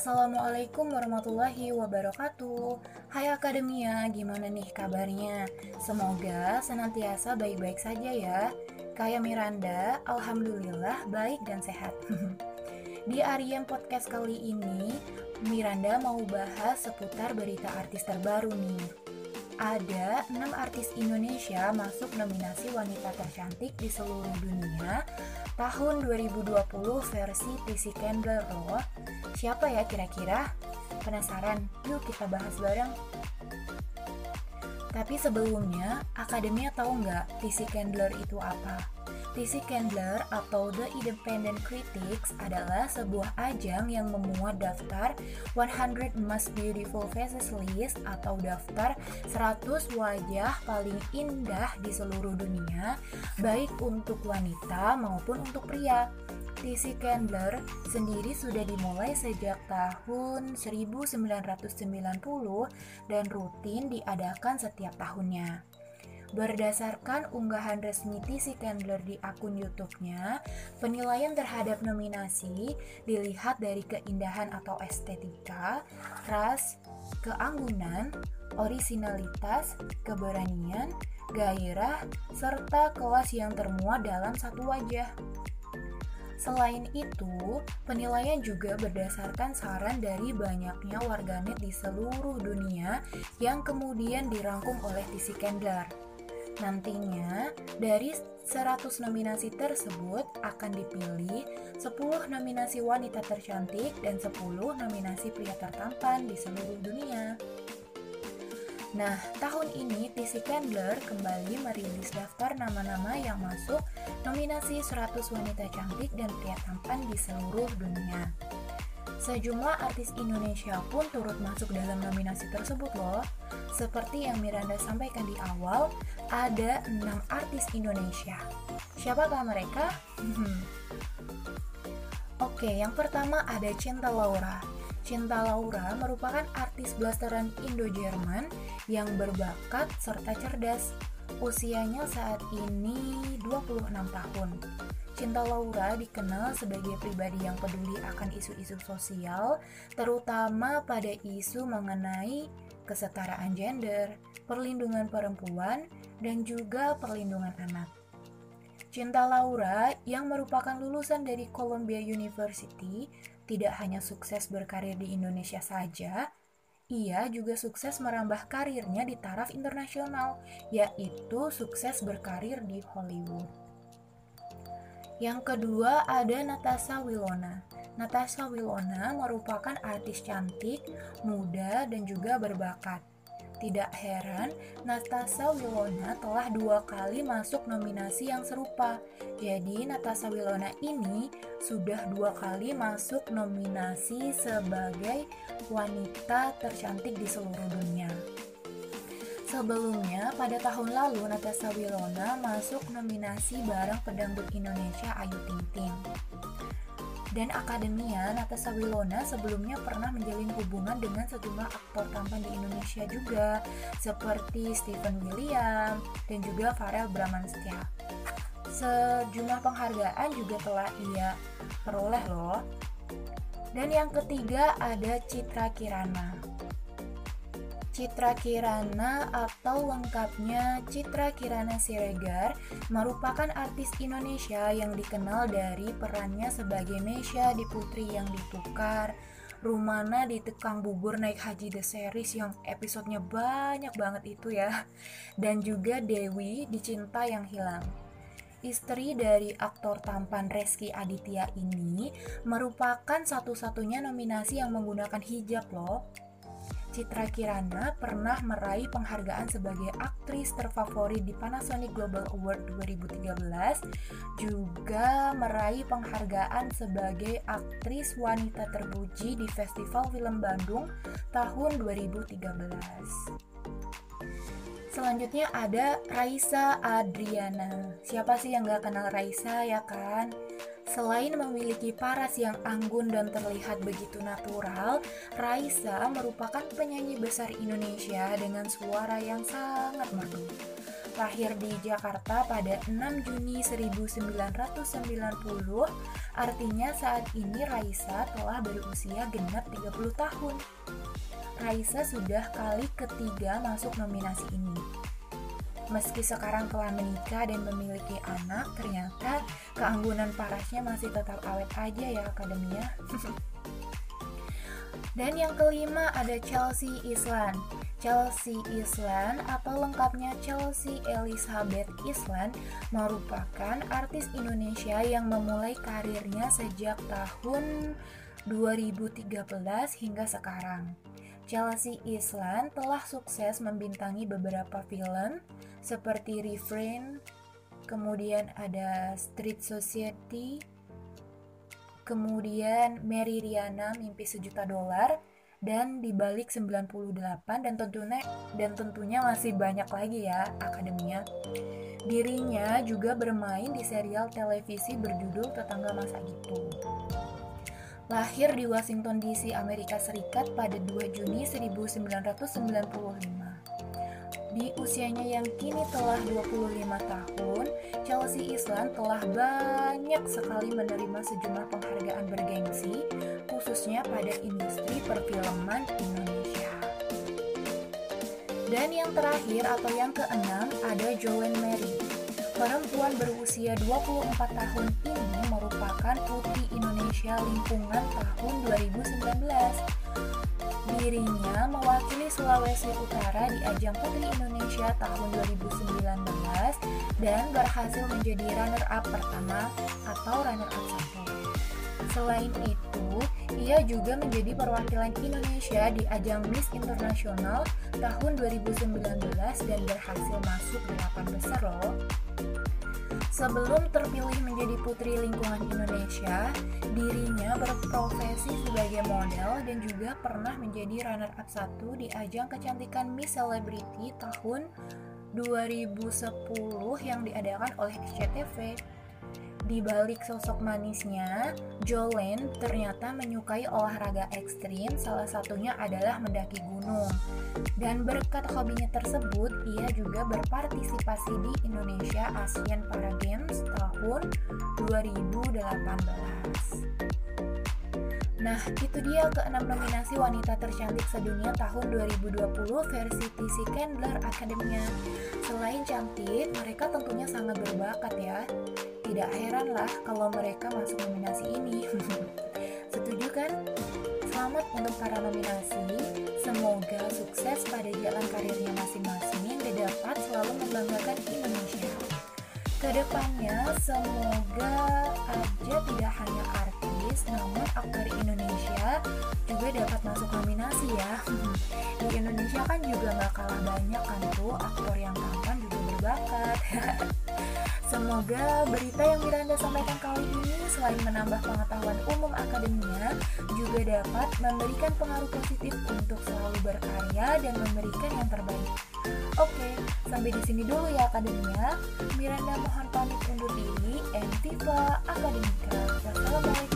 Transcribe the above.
Assalamualaikum warahmatullahi wabarakatuh. Hai Akademia, gimana nih kabarnya? Semoga senantiasa baik-baik saja ya. Kayak Miranda, Alhamdulillah baik dan sehat. Di Ariem Podcast kali ini, Miranda mau bahas seputar berita artis terbaru nih. Ada 6 artis Indonesia masuk nominasi wanita tercantik di seluruh dunia. Tahun 2020 versi TC Candler loh. Siapa ya kira-kira? Penasaran? Yuk kita bahas bareng. Tapi sebelumnya, Akademia tahu nggak TC Candler itu apa? TC Candler atau The Independent Critics adalah sebuah ajang yang memuat daftar 100 Most Beautiful Faces List atau daftar 100 wajah paling indah di seluruh dunia, baik untuk wanita maupun untuk pria. TC Candler sendiri sudah dimulai sejak tahun 1990 dan rutin diadakan setiap tahunnya. Berdasarkan unggahan resmi TC Candler di akun YouTube-nya, penilaian terhadap nominasi dilihat dari keindahan atau estetika, ras, keanggunan, orisinalitas, keberanian, gairah, serta kelas yang termuat dalam satu wajah. Selain itu, penilaian juga berdasarkan saran dari banyaknya warganet di seluruh dunia yang kemudian dirangkum oleh TC Candler. Nantinya, dari 100 nominasi tersebut akan dipilih 10 nominasi wanita tercantik dan 10 nominasi pria tertampan di seluruh dunia. Nah, tahun ini TC Candler kembali merilis daftar nama-nama yang masuk nominasi 100 wanita cantik dan pria tampan di seluruh dunia. Sejumlah artis Indonesia pun turut masuk dalam nominasi tersebut loh. Seperti yang Miranda sampaikan di awal, ada enam artis Indonesia. Siapakah mereka? Hmm. Oke, yang pertama ada Cinta Laura. Cinta Laura merupakan artis blasteran Indo-Jerman yang berbakat serta cerdas. Usianya saat ini 26 tahun. Cinta Laura dikenal sebagai pribadi yang peduli akan isu-isu sosial, terutama pada isu mengenai kesetaraan gender, perlindungan perempuan, dan juga perlindungan anak. Cinta Laura yang merupakan lulusan dari Columbia University tidak hanya sukses berkarir di Indonesia saja, ia juga sukses merambah karirnya di taraf internasional, yaitu sukses berkarir di Hollywood. Yang kedua ada Natasha Wilona. Natasha Wilona merupakan artis cantik, muda, dan juga berbakat. Tidak heran, Natasha Wilona telah dua kali masuk nominasi yang serupa. Jadi, Natasha Wilona ini sudah dua kali masuk nominasi sebagai wanita tercantik di seluruh dunia. Sebelumnya, pada tahun lalu Natasha Wilona masuk nominasi bareng pedangdut Indonesia Ayu Ting Ting dan Akademia Natasha Wilona sebelumnya pernah menjalin hubungan dengan sejumlah aktor tampan di Indonesia juga seperti Stephen William dan juga Farel Bramantya. Sejumlah penghargaan juga telah ia peroleh loh. Dan yang ketiga ada Citra Kirana. Citra Kirana atau lengkapnya Citra Kirana Siregar merupakan artis Indonesia yang dikenal dari perannya sebagai Mesya di Putri yang Ditukar, Rumana di Tekang Bubur Naik Haji The Series yang episodenya banyak banget itu ya, dan juga Dewi di Cinta Yang Hilang. Istri dari aktor tampan Reski Aditya ini merupakan satu-satunya nominasi yang menggunakan hijab loh. Citra Kirana pernah meraih penghargaan sebagai aktris terfavorit di Panasonic Global Award 2013, juga meraih penghargaan sebagai aktris wanita terpuji di Festival Film Bandung tahun 2013. Selanjutnya ada Raisa Adriana. Siapa sih yang gak kenal Raisa ya kan? Selain memiliki paras yang anggun dan terlihat begitu natural, Raisa merupakan penyanyi besar Indonesia dengan suara yang sangat merdu. lahir di Jakarta pada 6 Juni 1990, artinya saat ini Raisa telah berusia genap 30 tahun. Raisa sudah kali ketiga masuk nominasi ini. Meski sekarang telah menikah dan memiliki anak, ternyata keanggunan parasnya masih tetap awet aja ya akademia. dan yang kelima ada Chelsea Islan. Chelsea Islan atau lengkapnya Chelsea Elizabeth Islan merupakan artis Indonesia yang memulai karirnya sejak tahun 2013 hingga sekarang. Chelsea Islan telah sukses membintangi beberapa film seperti Refrain, kemudian ada Street Society, kemudian Mary Riana Mimpi Sejuta Dolar, dan di balik 98 dan tentunya dan tentunya masih banyak lagi ya akademinya. Dirinya juga bermain di serial televisi berjudul Tetangga Masa Itu lahir di Washington DC, Amerika Serikat pada 2 Juni 1995. Di usianya yang kini telah 25 tahun, Chelsea Islan telah banyak sekali menerima sejumlah penghargaan bergengsi, khususnya pada industri perfilman Indonesia. Dan yang terakhir atau yang keenam ada Joanne Mary. Perempuan berusia 24 tahun ini merupakan Putri Indonesia Lingkungan tahun 2019. Dirinya mewakili Sulawesi Utara di ajang Putri Indonesia tahun 2019 dan berhasil menjadi runner-up pertama atau runner-up satu. Selain itu, ia juga menjadi perwakilan Indonesia di ajang Miss Internasional tahun 2019 dan berhasil masuk 8 besar loh. Sebelum terpilih menjadi Putri Lingkungan Indonesia, dirinya berprofesi sebagai model dan juga pernah menjadi runner-up satu di ajang kecantikan Miss Celebrity tahun 2010 yang diadakan oleh SCTV. Di balik sosok manisnya, Jolene ternyata menyukai olahraga ekstrim, salah satunya adalah mendaki gunung. Dan berkat hobinya tersebut, ia juga berpartisipasi di Indonesia Asian Para Games tahun 2018. Nah, itu dia keenam nominasi wanita tercantik sedunia tahun 2020 versi TC Candler Academia. Selain cantik, mereka tentunya sangat berbakat ya. Tidak heranlah kalau mereka masuk nominasi ini. Setuju kan? Selamat untuk para nominasi. Semoga sukses pada jalan karirnya masing-masing dan dapat selalu membanggakan Indonesia. Ke depannya, semoga aja tidak hanya artis, namun aktor Indonesia juga dapat masuk nominasi ya. Di Indonesia kan juga gak kalah banyak kan tuh aktor yang tampan juga berbakat. Semoga berita yang Miranda sampaikan kali ini selain menambah pengetahuan umum akademia, juga dapat memberikan pengaruh positif untuk selalu berkarya dan memberikan yang terbaik. Oke, sampai di sini dulu ya akademia. Miranda mohon pamit undur diri. And Akademika. Wassalamualaikum.